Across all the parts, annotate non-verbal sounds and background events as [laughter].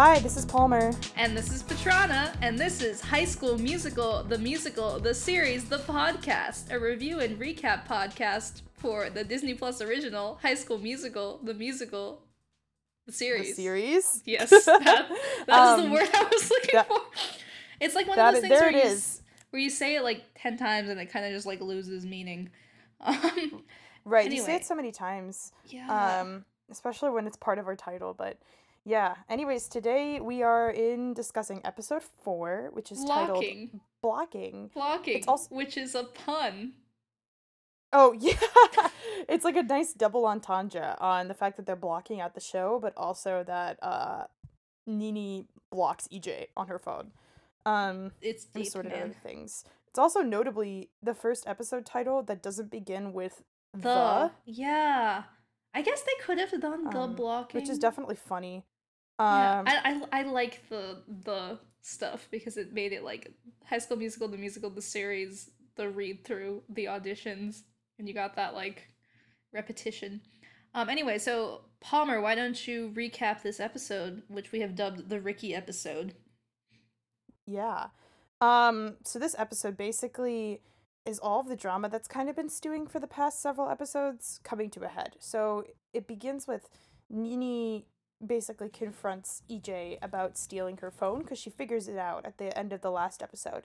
Hi, this is Palmer. And this is Petrana, and this is High School Musical, the musical, the series, the podcast, a review and recap podcast for the Disney Plus original High School Musical, the musical, the series. The series? Yes, that, that's Um, [laughs] the word I was looking that- for. It's like one of those things there where you, is. where you say it like 10 times and it kind of just like loses meaning. [laughs] Um, Right, you say it so many times. yeah. Um, especially when it's part of our title, but yeah. Anyways, today we are in discussing episode four, which is titled Blocking. Blocking. Blocking, also- which is a pun. Oh [laughs] yeah, it's like a nice double entendre on the fact that they're blocking out the show, but also that uh, Nini blocks EJ on her phone. Um, It's and deep, sort of other things. It's also notably the first episode title that doesn't begin with the, The yeah, I guess they could have done the um, blocking, which is definitely funny. Yeah, Um, I, I I like the the stuff because it made it like High School Musical, the musical, the series, the read through, the auditions, and you got that like repetition. Um. Anyway, so Palmer, why don't you recap this episode, which we have dubbed the Ricky episode? Yeah. Um, so this episode basically is all of the drama that's kind of been stewing for the past several episodes coming to a head. So it begins with Nini basically confronts EJ about stealing her phone because she figures it out at the end of the last episode.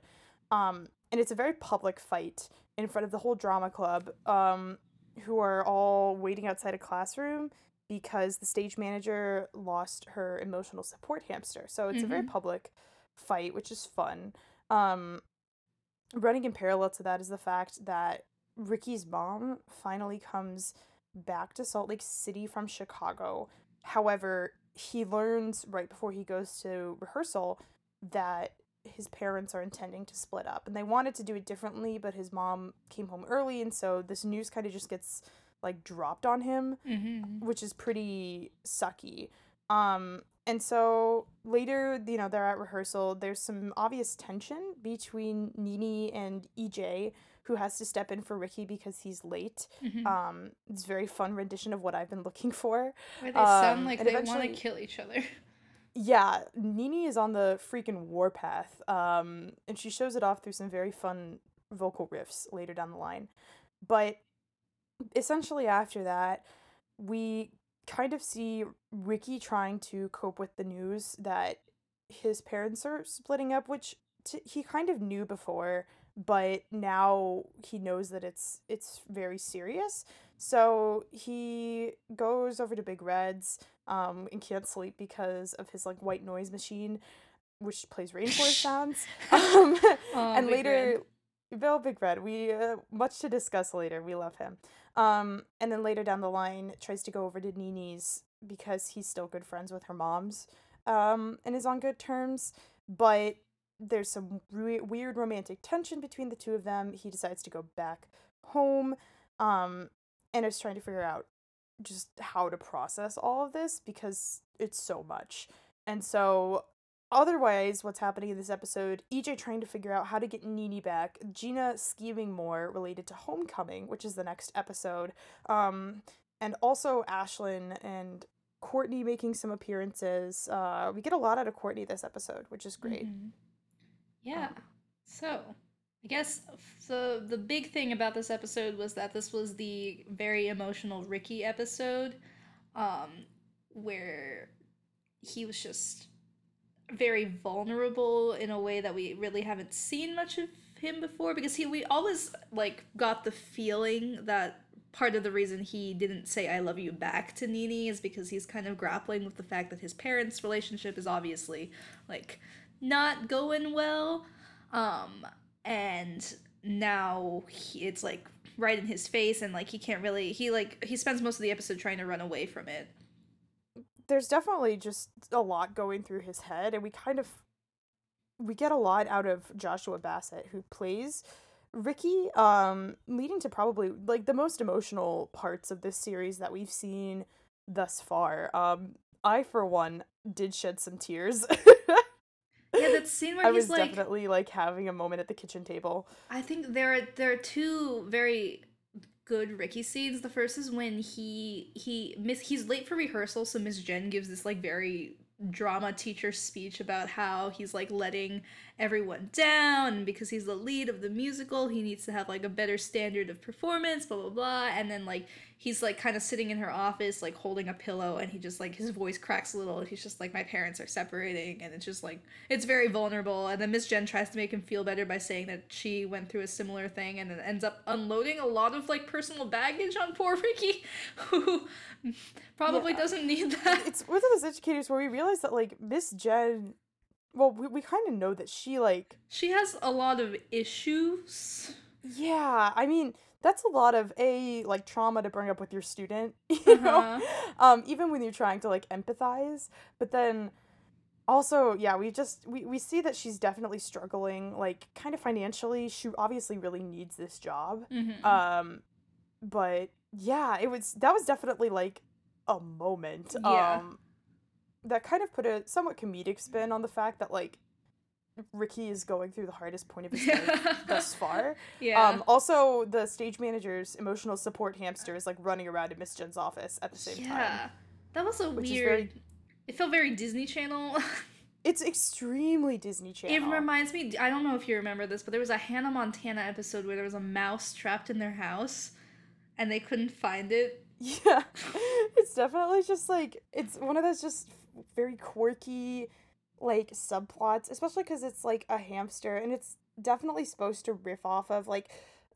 Um, and it's a very public fight in front of the whole drama club, um, who are all waiting outside a classroom because the stage manager lost her emotional support hamster. So it's a very Mhm. public fight, which is fun. Um, running in parallel to that is the fact that Ricky's mom finally comes back to Salt Lake City from Chicago. However, he learns right before he goes to rehearsal that his parents are intending to split up and they wanted to do it differently, but his mom came home early and so this news kind of just gets like dropped on him Mm-hmm. which is pretty sucky. Um, and so later, you know, they're at rehearsal. There's some obvious tension between Nini and EJ, who has to step in for Ricky because he's late. Mm-hmm. Um, it's a very fun rendition of what I've been looking for. Where they sound um, like they want to kill each other. [laughs] Yeah, Nini is on the freaking warpath. Um, and she shows it off through some very fun vocal riffs later down the line. But essentially after that, we kind of see Ricky trying to cope with the news that his parents are splitting up, which t- he kind of knew before, but now he knows that it's it's very serious. So he goes over to Big Red's um, and can't sleep because of his like white noise machine, which plays rainforest [laughs] sounds. [laughs] Um, Aw, and Big later, Bill Big Red, we uh, much to discuss later. We love him. Um, and then later down the line, tries to go over to Nini's because he's still good friends with her mom's, um, and is on good terms. But there's some re- weird romantic tension between the two of them. He decides to go back home, um, and is trying to figure out just how to process all of this because it's so much. And so otherwise what's happening in this episode ej trying to figure out how to get nini back gina scheming more related to homecoming which is the next episode um and also ashlyn and courtney making some appearances uh we get a lot out of courtney this episode which is great Mhm. Yeah. So, I guess the the big thing about this episode was that this was the very emotional Ricky episode, um, where he was just very vulnerable in a way that we really haven't seen much of him before because he we always like got the feeling that part of the reason he didn't say I love you back to Nini is because he's kind of grappling with the fact that his parents' relationship is obviously like not going well. Um and now he, it's like right in his face and like he can't really he like he spends most of the episode trying to run away from it. there's definitely just a lot going through his head and we kind of we get a lot out of joshua bassett who plays ricky um leading to probably like the most emotional parts of this series that we've seen thus far um i for one did shed some tears [laughs] that scene where i he's was like definitely like having a moment at the kitchen table I think there are there are two very good Ricky scenes. The first is when he he miss he's late for rehearsal, so Miss Jen gives this like very drama teacher speech about how he's like letting everyone down and because he's the lead of the musical he needs to have like a better standard of performance blah blah blah. And then like he's like kind of sitting in her office like holding a pillow and he just like his voice cracks a little and he's just like my parents are separating and it's just like it's very vulnerable. And then miss jen tries to make him feel better by saying that she went through a similar thing and then ends up unloading a lot of like personal baggage on poor [laughs] ricky who probably Yeah. doesn't need that. It's with those educators where we realize that like Miss Jen, well, we, we kind of know that she like she has a lot of issues yeah. I mean that's a lot of a like trauma to bring up with your student, [laughs] you know. Uh-huh. Um, even when you're trying to like empathize, but then also yeah we just we, we see that she's definitely struggling like kind of financially she obviously really needs this job Mhm. um but yeah it was that was definitely like a moment Yeah. um that kind of put a somewhat comedic spin on the fact that like ricky is going through the hardest point of his life [laughs] thus far. Yeah. Um also the stage manager's emotional support hamster is like running around in miss jen's office at the same yeah. time Yeah, that was a weird very- it felt very disney channel. [laughs] It's extremely disney channel. It reminds me. I don't know if you remember this, but there was a Hannah Montana episode where there was a mouse trapped in their house, and they couldn't find it. [laughs] Yeah, it's definitely just like it's one of those just very quirky like subplots, especially because it's like a hamster and it's definitely supposed to riff off of like.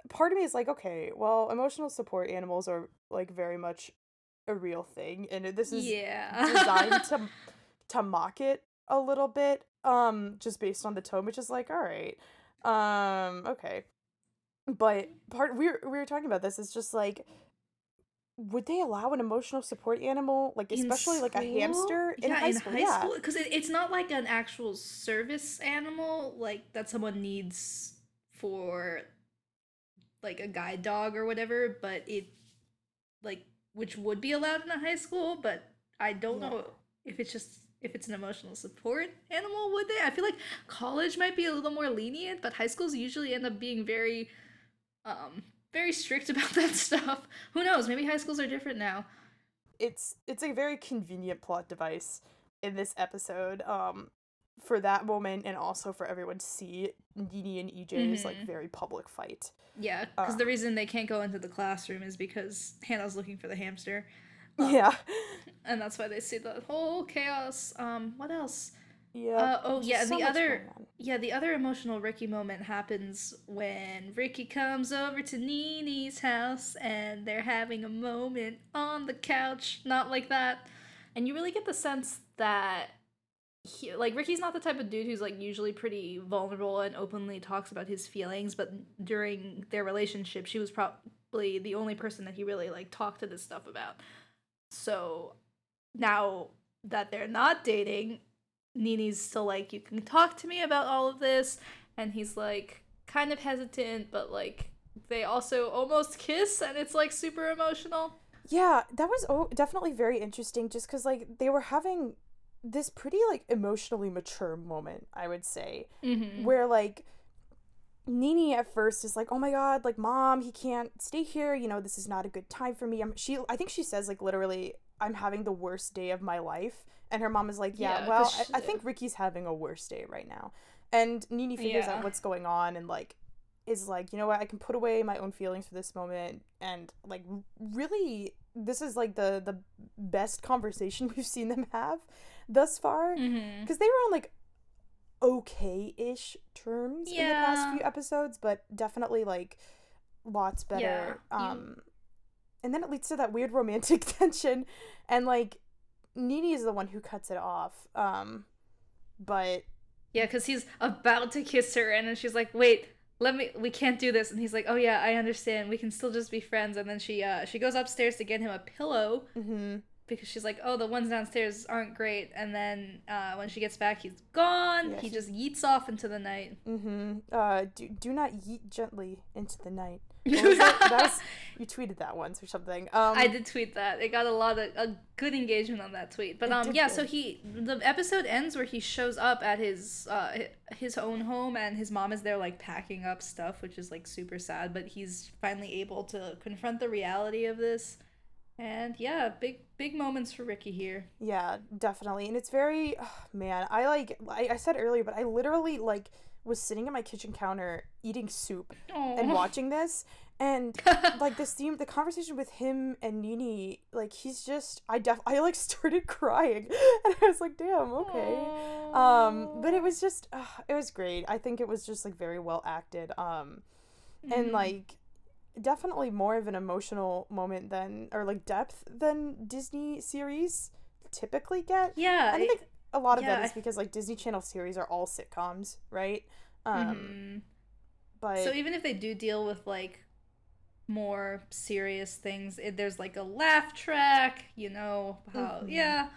Part of me is like, okay, well, emotional support animals are like very much a real thing, and this is yeah. designed to to mock it a little bit, um, just based on the tone, which is like, all right, um, okay. But part we were, we were talking about this is just like would they allow an emotional support animal like especially like a hamster in yeah, high in school high yeah school, because it, it's not like an actual service animal, like that someone needs for like a guide dog or whatever. But it, like, which would be allowed in a high school, but I don't Yeah. know if it's just if it's an emotional support animal. Would they? I feel like college might be a little more lenient, but high schools usually end up being very, um, very strict [laughs] about that stuff. Who knows? Maybe high schools are different now. it's it's a very convenient plot device in this episode um for that moment and also for everyone to see Nini and EJ's like Mhm. very public fight Yeah, because the Um, reason they can't go into the classroom is because Hannah's looking for the hamster. Um, yeah [laughs] And that's why they see the whole chaos. Um, what else? Yeah Uh, oh, yeah, so the other- Yeah, the other emotional Ricky moment happens when Ricky comes over to Nini's house and they're having a moment on the couch. Not like that. And you really get the sense that he, like Ricky's not the type of dude who's like usually pretty vulnerable and openly talks about his feelings, but during their relationship, she was probably the only person that he really like talked to this stuff about. So now that they're not dating, Nini's still like, you can talk to me about all of this. And he's like, kind of hesitant, but like, they also almost [laughs] kiss, and it's like super emotional. Yeah, that was oh, definitely very interesting just cuz like they were having this pretty like emotionally mature moment, I would say, Mm-hmm. where like Nini at first is like, "Oh my god, like mom, he can't stay here. You know, this is not a good time for me." I'm she I think she says like literally, "I'm having the worst day of my life." And her mom is like, "Yeah, Yeah, well, 'cause I, she- I think Ricky's having a worse day right now." And Nini figures Yeah. out what's going on and like is like, "You know what? I can put away my own feelings for this moment." And like really this is like the the best conversation [laughs] we've seen them have thus far Mm-hmm. because they were on like okay-ish terms in the past few episodes but definitely like lots better Yeah, you- um and then it leads to that weird romantic [laughs] tension and like Nini is the one who cuts it off um but Yeah, because he's about to kiss her, and then she's like, "Wait, let me. We can't do this." And he's like, "Oh yeah, I understand. We can still just be friends." And then she, uh, she goes upstairs to get him a pillow mhm. because she's like, "Oh, the ones downstairs aren't great." And then uh, when she gets back, he's gone. He just yeets off into the night. Mhm. Uh, do do not yeet gently into the night. [laughs] What that? That was- you tweeted that once or something. Um, I did tweet that. It got a lot of a good engagement on that tweet. But um yeah, so he the episode ends where he shows up at his uh his own home and his mom is there like packing up stuff, which is like super sad, but he's finally able to confront the reality of this And yeah, big big moments for Ricky here. Yeah, definitely. And it's very man, I like I, I said earlier, but I literally like was sitting at my kitchen counter eating soup Aww. and watching this and [laughs] like this theme the conversation with him and Nini, like he's just I def I like [laughs] started crying and I was like, damn, okay. Um but it was just uh, it was great. I think it was just like very well acted. Um and Mhm. like definitely more of an emotional moment than or like depth than Disney series typically get. yeah, I think a lot of yeah, that is because like Disney Channel series are all sitcoms, right? Um mhm. but so even if they do deal with like more serious things, it, there's like a laugh track, you know how Mhm. yeah.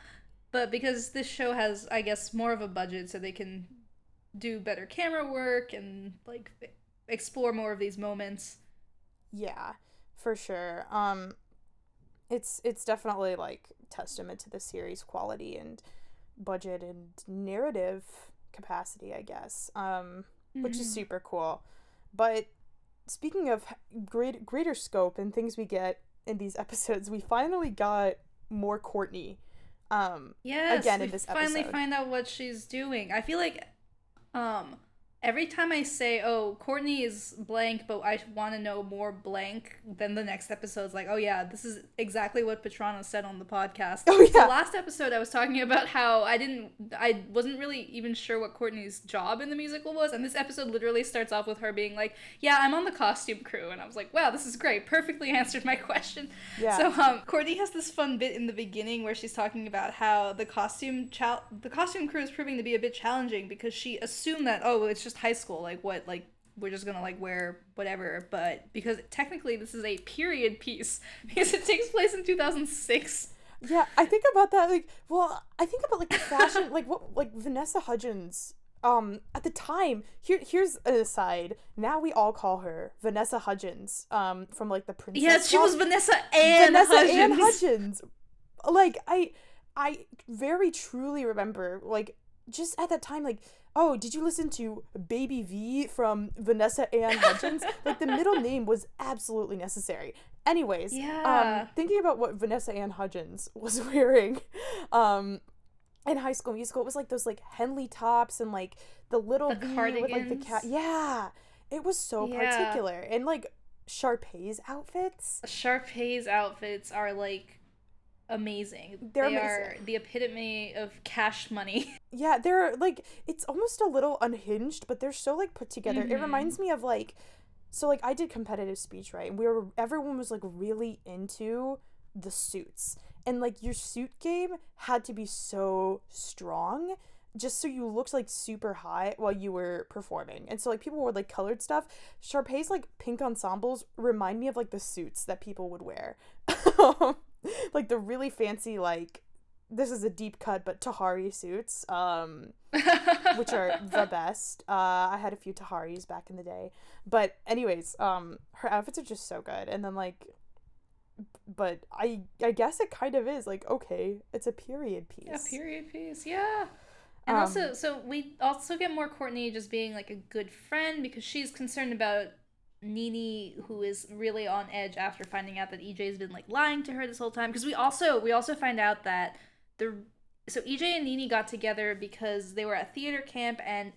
But because this show has, I guess, more of a budget, so they can do better camera work and like explore more of these moments. yeah, for sure. Um it's it's definitely like testament to the series quality and budget and narrative capacity, I guess. Um which is Mhm. super cool. But speaking of great greater scope and things we get in these [laughs] episodes, we finally got more Courtney. Um Yes, again in this finally episode. find out what she's doing. I feel like um every time I say, "Oh, Courtney is blank," but I want to know more blank, then the next episode's like, "Oh yeah, this is exactly what Petrana said on the podcast." Oh, yeah. last episode I was talking about how I didn't I wasn't really even sure what Courtney's job in the musical was, and this episode literally starts off with her being like, "Yeah, I'm on the costume crew." And I was like, "Wow, this is great. Perfectly answered my [laughs] question." yeah. So um, Courtney has this fun bit in the beginning where she's talking about how the costume chal- the costume crew is proving to be a bit challenging because she assumed that oh it's just high school like what like we're just gonna like wear whatever but because technically this is a period piece [laughs] because it takes place in 2006 Yeah, I think about that like well, I think about like the fashion like what like Vanessa Hudgens um at the time here here's an aside. Now we all call her vanessa hudgens um from like the princess yes she was vanessa and vanessa hudgens. Anne hudgens. Like i i very truly remember like just at that time like oh did you listen to baby v from vanessa Anne hudgens [laughs] like the middle name was absolutely necessary anyways Yeah. um thinking about what vanessa Anne hudgens [laughs] was wearing um in high school musical it was like those like henley tops and like the little The V with like the cat cardigans. yeah it was so Yeah. particular and like Sharpay's outfits Sharpay's outfits are like amazing They're they are the epitome of cash money [laughs] Yeah, they're like it's almost a little unhinged, but they're so like put together. It Mhm. reminds me of like so like I did competitive speech, right? And we were everyone was like really into the suits. And like your suit game had to be so strong just so you looked like super high while you were performing. And so like people wore like colored stuff. Sharpay's like pink ensembles remind me of like the suits that people would wear. [laughs] [laughs] like the really fancy like this is a deep cut but Tahari suits um [laughs] which are the best. Uh I had a few Taharis back in the day. But anyways, um her outfits are just so good. And then like but I I guess it kind of is like okay, it's a period piece. Yeah, period piece. Yeah. And Um, also, so we also get more Courtney just being like a good friend because she's concerned about Nini, who is really on edge after finding out that EJ's been like lying to her this whole time. Because we also we also find out that the so EJ and Nini got together because they were at theater camp and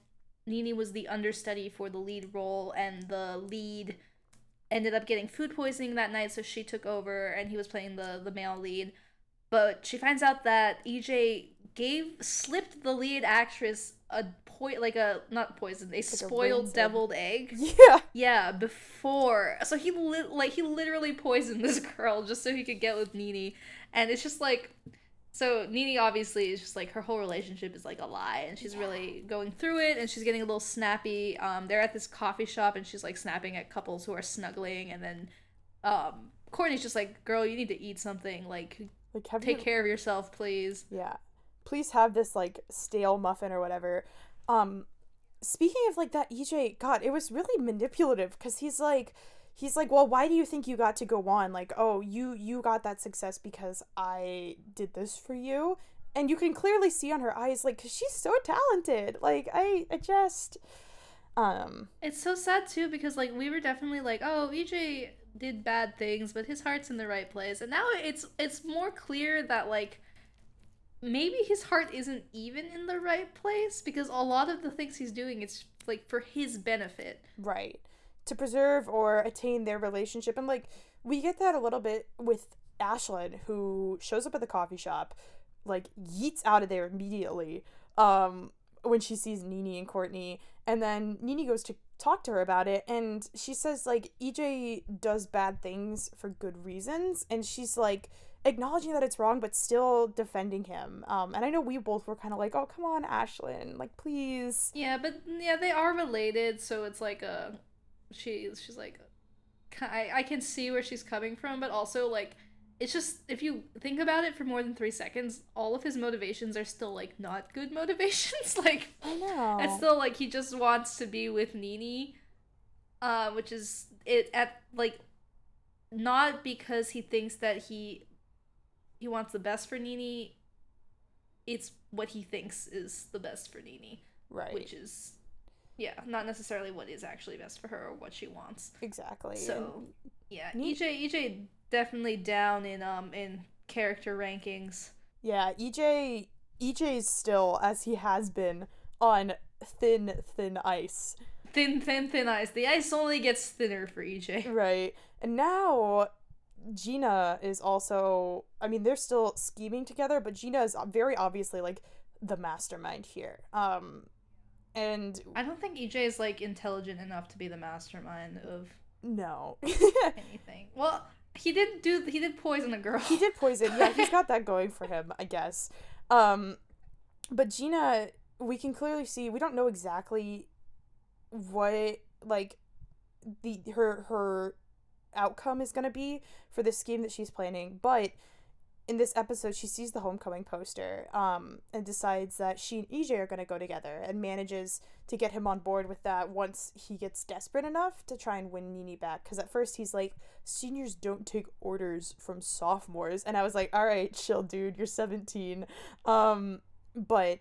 Nini was the understudy for the lead role and the lead ended up getting food poisoning that night so she took over and he was playing the the male lead but she finds out that EJ gave slipped the lead actress a point like a not poison a spoiled rancid. deviled egg? [laughs] Yeah. yeah before. So he li- like he literally poisoned this [laughs] girl just so he could get with Nini and it's just like so Nini obviously is just like her whole relationship is like a lie. And she's really going through it and she's getting a little snappy. Um they're at this coffee shop and she's like snapping at couples who are snuggling. And then um Courtney's just like girl you need to eat something. Like Like take you care of yourself please. Yeah. Please have this like stale muffin or whatever. Um speaking of like that EJ, god, it was really manipulative cuz he's like he's like, "Well, why do you think you got to go on? Like, oh, you you got that success because I did this for you." And you can clearly see on her eyes like cuz she's so talented. Like I I just um It's so sad too because like we were definitely like, oh, EJ did bad things, but his heart's in the right place. And now it's it's more clear that like maybe his heart isn't even in the right place because a lot of the things he's doing it's like for his benefit. Right. To preserve or attain their relationship. And like we get that a little bit with Ashlyn, who shows up at the coffee shop, like yeets out of there immediately. Um when she sees Nini and Courtney. And then Nini goes to talk to her about it and she says like EJ does bad things for good reasons and she's like acknowledging that it's wrong but still defending him. Um and I know we both were kind of like, "Oh, come on, Ashlyn, like please." Yeah, but yeah, they are related, so it's like a she's she's like I I can see where she's coming from, but also like it's just if you think about it for more than three seconds, all of his motivations are still like not good [laughs] motivations. [laughs] like I know. it's still like he just wants to be with Nini, uh, which is it at like not because he thinks that he he wants the best for Nini. It's what he thinks is the best for Nini, right. which is yeah, not necessarily what is actually best for her or what she wants. exactly. So yeah, EJ EJ definitely down in um in character rankings. Yeah, EJ EJ's still as he has been on thin thin ice. Thin, thin, thin ice. The ice only gets thinner for EJ. Right. And now Gina is also I mean they're still scheming together, but Gina is very obviously like the mastermind here. Um and I don't think EJ is like intelligent enough to be the mastermind of no. [laughs] anything. Well, he did do he did poison a girl. he did poison. Yeah, he's got that [laughs] going for him, I guess. Um but Gina we can clearly see we don't know exactly what like the her her outcome is going to be for this scheme that she's planning, but in this episode she sees the homecoming poster um and decides that she and EJ are going to go together and manages to get him on board with that once he gets desperate enough to try and win Nini back cuz at first he's like seniors don't take orders from sophomores and I was like all right chill dude you're 17 um but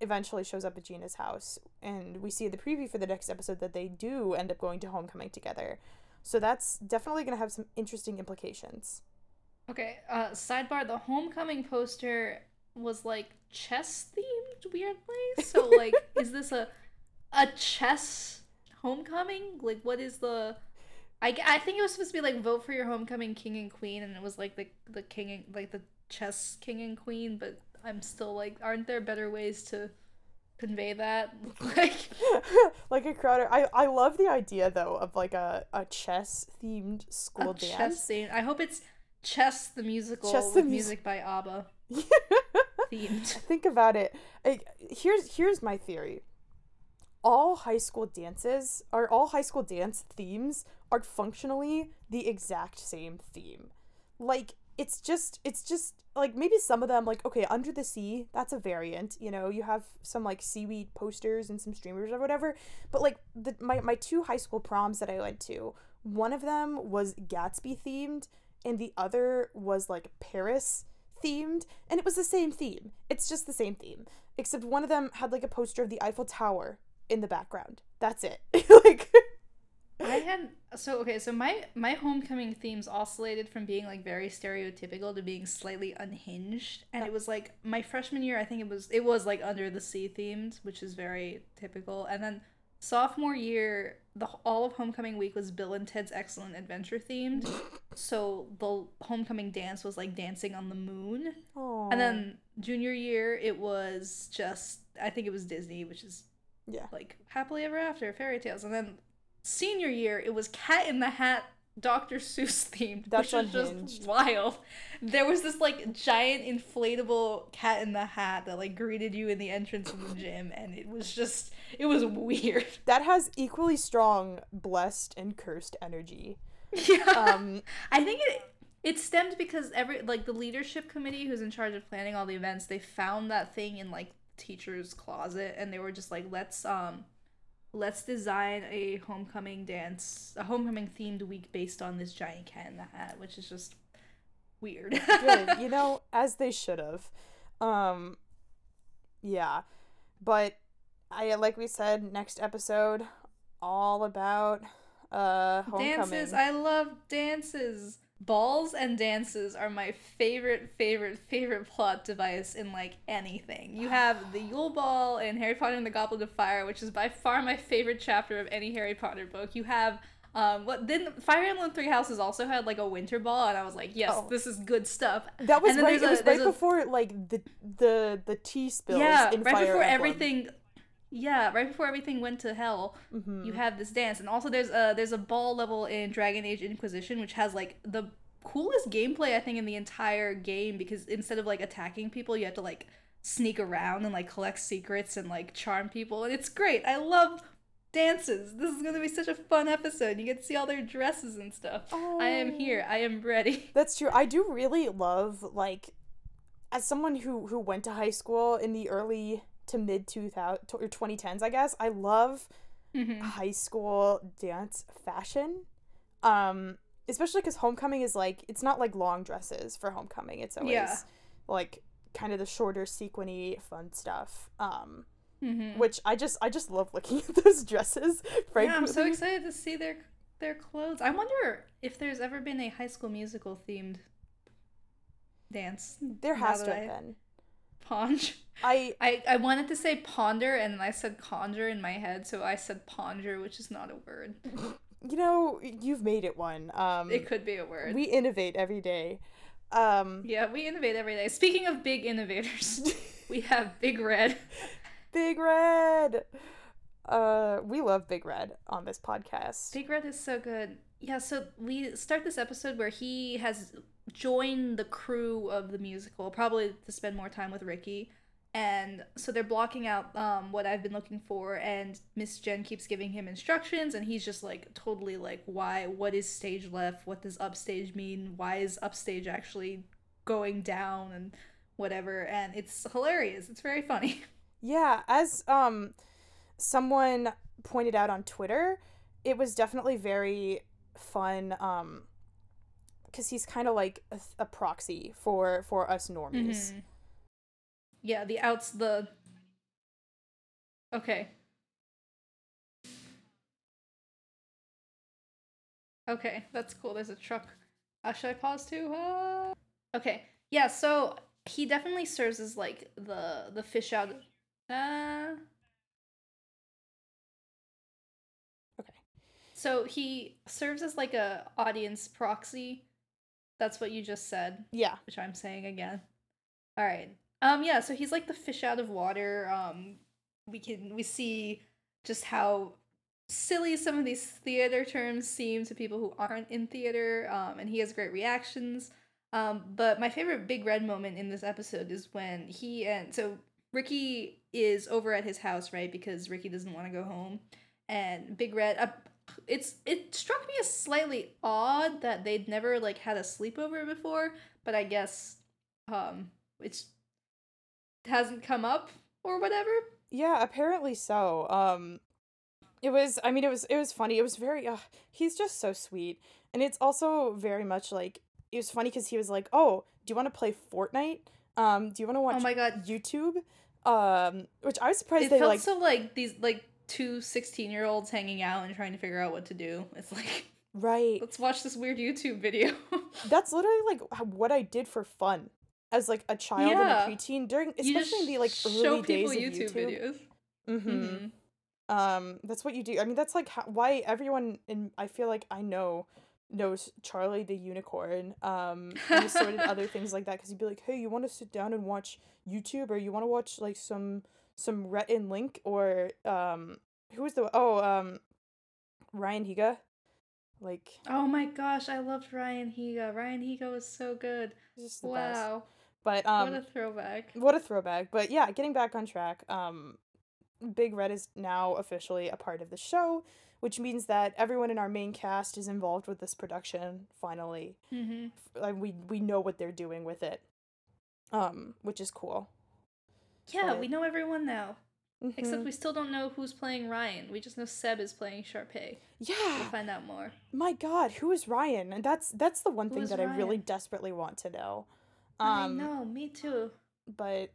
eventually shows up at Gina's house and we see in the preview for the next episode that they do end up going to homecoming together. So that's definitely going to have some interesting implications. Okay, uh sidebar, the homecoming poster was like chess themed weirdly. So [laughs] like is this a a chess homecoming? Like what is the I, I think it was supposed to be like vote for your homecoming king and queen and it was like the the king and like the chess king and queen, but I'm still like aren't there better ways to convey that? [laughs] like [laughs] like a crowd. I I love the idea though of like a, a chess themed school a dance. chess scene. I hope it's Chess the musical Chess with the music by ABBA [laughs] themed. Think about it. I, here's here's my theory. All high school dances are all high school dance themes are functionally the exact same theme. Like it's just it's just like maybe some of them like okay under the sea that's a variant you know you have some like seaweed posters and some streamers or whatever but like the my, my two high school proms that i went to one of them was gatsby themed and the other was like paris themed and it was the same theme it's just the same theme except one of them had like a poster of the eiffel tower in the background that's it [laughs] like I had so okay, so my my homecoming themes oscillated from being like very stereotypical to being slightly unhinged, and it was like my freshman year. I think it was it was like under the sea themed, which is very typical, and then sophomore year, the all of homecoming week was Bill and Ted's Excellent Adventure themed. so the homecoming dance was like dancing on the moon, Aw. and then junior year it was just I think it was Disney, which is yeah like happily ever after fairy tales and then senior year it was cat in the hat dr seuss themed That's which was unhinged. just wild. There was this like giant inflatable cat in the hat that like greeted you in the entrance of the [laughs] gym and it was just it was weird. [laughs] That has equally strong blessed and cursed energy. Yeah. Um [laughs] i think it it stemmed because every like the leadership committee who's in charge of planning all the events they found that thing in like teacher's closet and they were just like let's um let's design a homecoming dance a homecoming themed week based on this giant cat in the hat which is just weird good you [laughs] know as they should have um yeah but i like we said next episode all about Uh, homecoming. Dances. I love dances. Balls and dances are my favorite, favorite, favorite plot device in like anything. You have the [sighs] Yule Ball in Harry Potter and the Goblet of Fire, which is by far my favorite chapter of any Harry Potter book. You have um, what then Fire Emblem Three Houses also had like a winter ball, and I was like, yes, Oh. this is good stuff. That was And right. It was there's right a- before like the the the tea spills. yeah, in right Fire before Emblem. everything. Yeah, right before everything went to hell, Mhm. you have this dance, and also there's a there's a ball level in Dragon Age Inquisition, which has like the coolest gameplay I think in the entire game because instead of like attacking people, you have to like sneak around and like collect secrets and like charm people, and it's great. I love dances. This is gonna be such a fun episode. You get to see all their dresses and stuff. I am Oh. here. I am ready. [laughs] That's true. I do really love like as someone who who went to high school in the early to mid 2000 or 2010s, I guess. I love Mhm. high school dance fashion. Um especially cuz homecoming is like it's not like long dresses for homecoming. It's always Yeah. like kind of the shorter sequiny fun stuff. Um Mhm. which I just I just love looking [laughs] at those dresses. Yeah, I'm so excited to see their their clothes. I wonder if there's ever been a High School Musical themed dance. There has to I- have been. Ponge. I [laughs] I, I wanted to say ponder and then I said conjure in my head, so I said ponder, which is not a word. you know, you've made it one. Um It could be a word. we innovate every day. Um yeah, we innovate every day. Speaking of big innovators, [laughs] we have Big Red. Big Red. Uh we love Big Red on this podcast. Big Red is so good. Yeah, so we start this episode where he has joined the crew of the musical, probably to spend more time with Ricky. And so they're blocking out um, what I've been looking for, and Miss Jen keeps giving him instructions, and he's just like totally like, why? What is stage left? What does upstage mean? Why is upstage actually going down? And whatever. And it's hilarious. It's very funny. [laughs] Yeah, as um someone pointed out on Twitter, it was definitely very fun um cuz he's kind of like a, a proxy for for us normies. Mhm. Yeah, the outs the Okay. Okay, that's cool. There's a truck. Uh, should I pause too? Uh... Okay. Yeah, so he definitely serves as like the the fish out. Uh... Okay. So he serves as like a audience proxy. That's what you just said Yeah. which I'm saying again. All right. Um yeah, so he's like the fish out of water. Um we can we see just how silly some of these theater terms seem to people who aren't in theater um and he has great reactions. Um but my favorite big red moment in this episode is when he and so Ricky is over at his house, right? Because Ricky doesn't want to go home and Big Red uh, it's it struck me as slightly odd that they'd never like had a sleepover before, but I guess um it's hasn't come up or whatever. Yeah, apparently so. Um it was I mean it was it was funny. It was very uh, he's just so sweet. And it's also very much like it was funny cuz he was like, "Oh, do you want to play Fortnite? Um do you want to watch oh my god. YouTube?" Um which I was surprised It they felt like so like these like two 16 year olds hanging out and trying to figure out what to do. It's like right. let's watch this weird YouTube video. [laughs] That's literally like what I did for fun as like a child Yeah. and a preteen during especially in the like early days people of YouTube, YouTube. videos. Mm-hmm. Mhm. Um, that's what you do. I mean, that's like how, why everyone in I feel like I know knows Charlie the Unicorn. Um, and assorted [laughs] other things like that because you'd be like, hey, you want to sit down and watch YouTube, or you want to watch like some some Rhett and Link, or um, who was the oh um, Ryan Higa, like Oh my gosh, I loved Ryan Higa. Ryan Higa was so good. the best. Wow. But um, what a throwback. What a throwback. But yeah, getting back on track, um Big Red is now officially a part of the show, which means that everyone in our main cast is involved with this production finally. hmm Like we we know what they're doing with it. Um which is cool. Yeah, But- we know everyone now. Except Mhm. we still don't know who's playing Ryan. We just know Seb is playing Sharpay. We'll Yeah. find out more. My god, who is Ryan? And that's that's the one Who thing that I really desperately want to know. I Um know, me too. but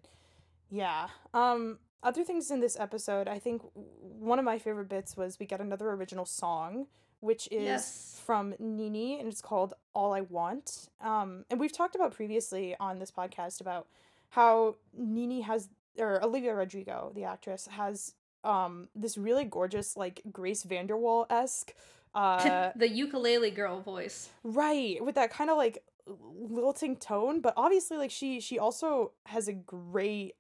yeah um other things in this episode i think one of my favorite bits was we got another original song which is Yes. from Nini and it's called All I Want. Um, and we've talked about previously on this podcast about how Nini has or Olivia Rodrigo, the actress, has um this really gorgeous like Grace VanderWaal esque uh [laughs] the ukulele girl voice. right with that kind of like lilting tone, but obviously like she she also has a great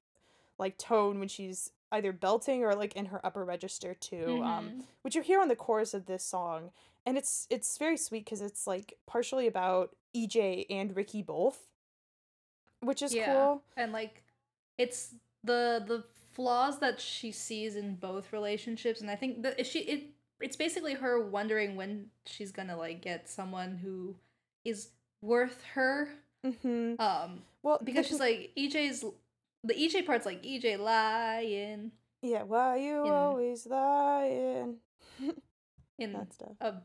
like tone when she's either belting or like in her upper register too. Um Mhm. which you hear on the chorus of this song and it's it's very sweet because it's like partially about EJ and Ricky both which is Yeah. cool And like it's the the flaws that she sees in both relationships and I think that she it it's basically her wondering when she's to like get someone who is worth her. Mm-hmm. um well because she's like EJ's the EJ part's like EJ lying. Yeah why are you in- always lying? [laughs] In that stuff. a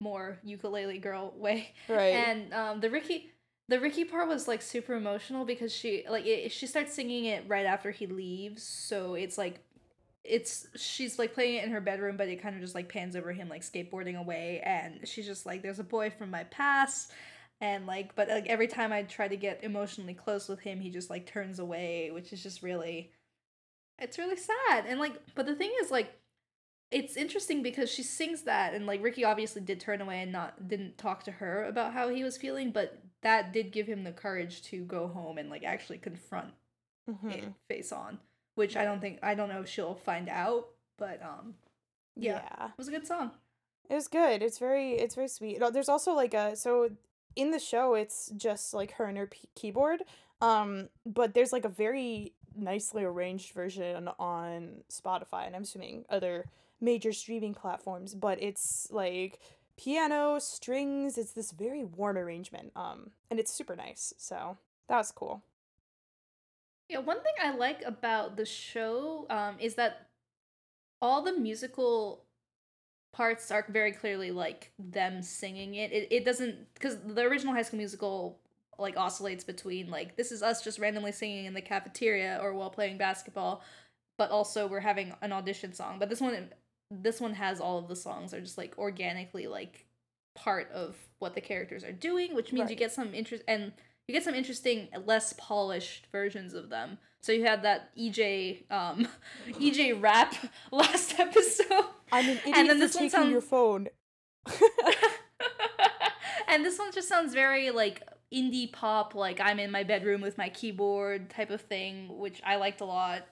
more ukulele girl way. Right. And um the ricky the ricky part was like super emotional because she like it, she starts singing it right after he leaves so it's like it's she's like playing it in her bedroom but it kind of just like pans over him like skateboarding away and she's just like there's a boy from my past and like but like every time i try to get emotionally close with him he just like turns away which is just really it's really sad and like but the thing is like it's interesting because she sings that and like Ricky obviously did turn away and not didn't talk to her about how he was feeling, but that did give him the courage to go home and like actually confront Mhm. it face on. Which I don't think I don't know if she'll find out, but um yeah. yeah it was a good song. It was good. It's very it's very sweet. There's also like a so in the show it's just like her and her p- keyboard. Um but there's like a very nicely arranged version on Spotify and I'm assuming other major streaming platforms, but it's like piano, strings, it's this very warm arrangement. Um and it's super nice. So that was cool. Yeah, one thing I like about the show um is that all the musical parts are very clearly like them singing it. It, it doesn't because the original High School Musical like oscillates between like this is us just randomly singing in the cafeteria or while playing basketball, but also we're having an audition song. But this one this one has all of the songs are just like organically like part of what the characters are doing, which means you get some interest and you get some interesting, less polished versions of them. So you had that EJ um [laughs] EJ rap [laughs] last episode. I'm an idiot And then this one taking your sounds- phone. [laughs] and this one just sounds very like indie pop, like I'm in my bedroom with my keyboard type of thing, which I liked a lot.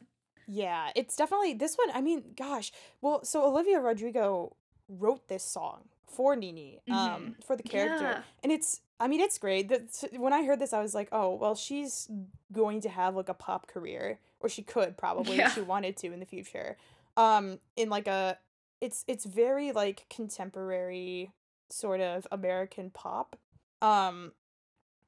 Yeah, it's definitely this one. I mean, gosh. Well, so Olivia Rodrigo wrote this song for Nini, um, for the character, Yeah. and it's. I mean, it's great. That when I heard this, I was like, oh, well, she's going to have like a pop career, or she could probably Yeah. if she wanted to in the future. Um, in like a, it's it's very like contemporary sort of American pop. Um,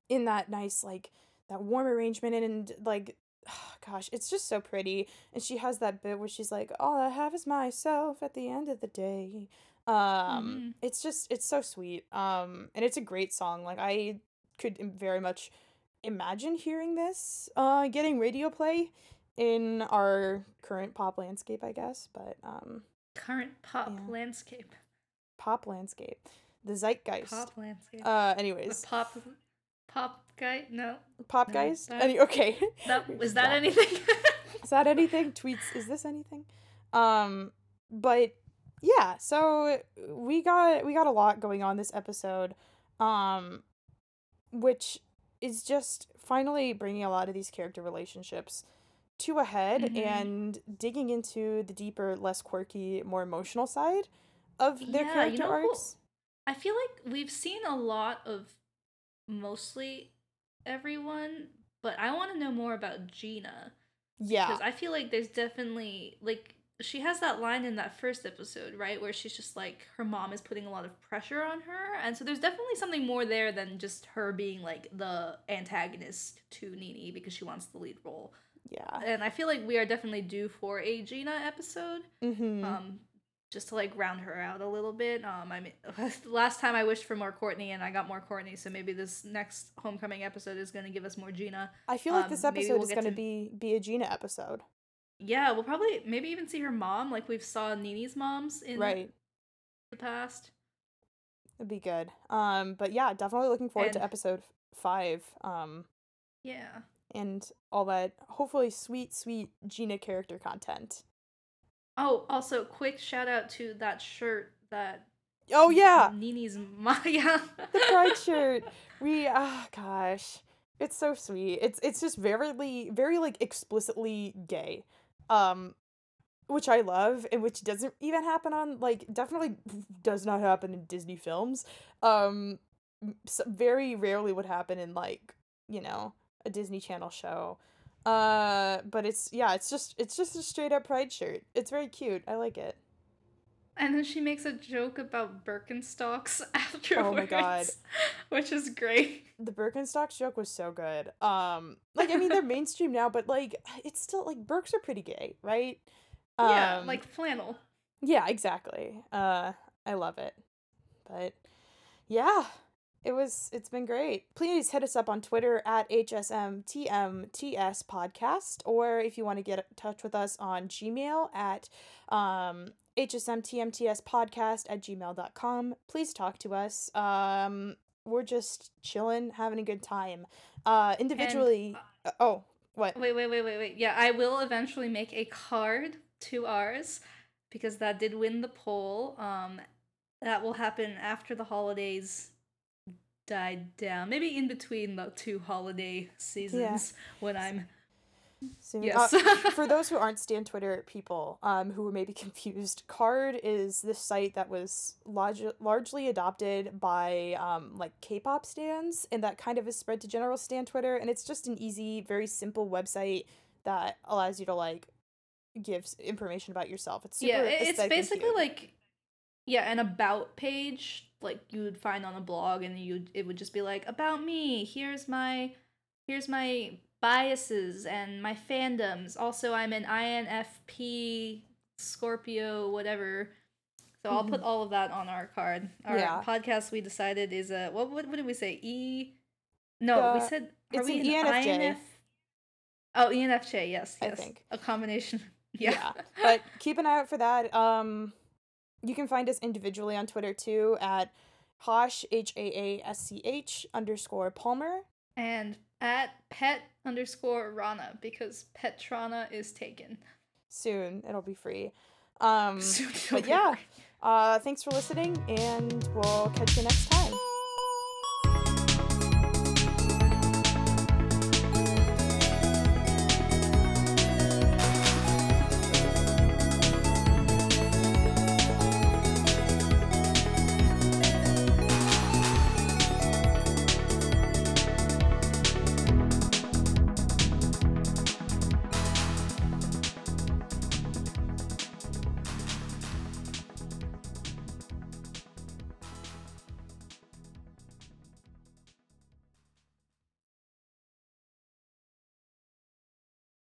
in that nice like that warm arrangement and, and like [sighs] gosh it's just so pretty and she has that bit where she's like all i have is myself at the end of the day um Mhm. it's just it's so sweet um and it's a great song like i could very much imagine hearing this uh getting radio play in our current pop landscape i guess but um Current pop Yeah. landscape. pop landscape the zeitgeist Pop landscape. uh The anyways pop pop guy? No. pop no, guys? That- Any- okay. [laughs] [laughs] That was that anything? is that anything? Tweets? Is this anything? Um but yeah so we got we got a lot going on this episode um which is just finally bringing a lot of these character relationships to a head Mhm. and digging into the deeper less quirky more emotional side of their Yeah, you character know who- arcs. I feel like we've seen a lot of mostly everyone, but I want to know more about Gina. yeah Because I feel like there's definitely like she has that line in that first episode, right, where she's just like her mom is putting a lot of pressure on her, and so there's definitely something more there than just her being like the antagonist to Nini because she wants the lead role. yeah And I feel like we are definitely due for a Gina episode, mm-hmm. um, just to like round her out a little bit. Um, I mean, [laughs] last time I wished for more Courtney, and I got more Courtney, so maybe this next homecoming episode is going to give us more Gina. i feel like this um, maybe episode we'll is going to to- be be a gina episode Yeah, we'll probably maybe even see her mom, like we've saw Nini's moms in right the past. It'd be good. Um, but yeah, definitely looking forward And to episode five. Um, yeah. and all that hopefully sweet, sweet Gina character content. Oh, also quick shout out to that shirt that Oh yeah, Nini's Maya. [laughs] the pride shirt. We oh gosh, it's so sweet. It's it's just very very like explicitly gay, um, which I love and which doesn't even happen on like definitely does not happen in Disney films. Um, very rarely would happen in like you know a Disney Channel show. Uh, but it's yeah, it's just it's just a straight up pride shirt. It's very cute. I like it. And then she makes a joke about Birkenstocks afterwards. [laughs] Oh my God. [laughs] Which is great. the Birkenstocks joke was so good. Um, like I mean they're [laughs] mainstream now, but like it's still like Birks are pretty gay, right? yeah, Um, like flannel. yeah, exactly. Uh, I love it. But yeah, it was. It's been great. Please hit us up on Twitter at HSMTMTS podcast, or if you want to get in touch with us on Gmail at um HSMTMTS podcast at gmail.com. Please talk to us. Um, we're just chilling, having a good time. Uh, individually. uh, oh, what? Wait, wait, wait, wait, wait. Yeah, I will eventually make a carrd to ours because that did win the poll. Um, that will happen after the holidays died down. Maybe in between the two holiday seasons when I'm Soon. yes. Uh, [laughs] for those who aren't Stan Twitter people, um, who were maybe confused, Carrd is this site that was large- largely adopted by um, like K-pop stands, and that kind of is spread to general Stan Twitter, and it's just an easy, very simple website that allows you to like give information about yourself. It's super yeah, it's basically like yeah, an about page like you would find on a blog, and you it would just be like about me. Here's my here's my biases and my fandoms. Also, I'm an INFP Scorpio, whatever. So I'll put all of that on our carrd. Our Mm-hmm. Yeah. podcast we decided is a what what, what did we say? E No, we said are it's we an ENFJ. INF? Oh, ENFJ, yes, I yes. think. A combination. [laughs] Yeah. yeah. But keep an eye out for that. Um, you can find us individually on Twitter too at Hosh H A A S C H underscore Palmer. and at pet underscore Rana because Petrana is taken. Soon it'll be free. Um, [laughs] Soon but yeah, uh, thanks for listening, and we'll catch you next time.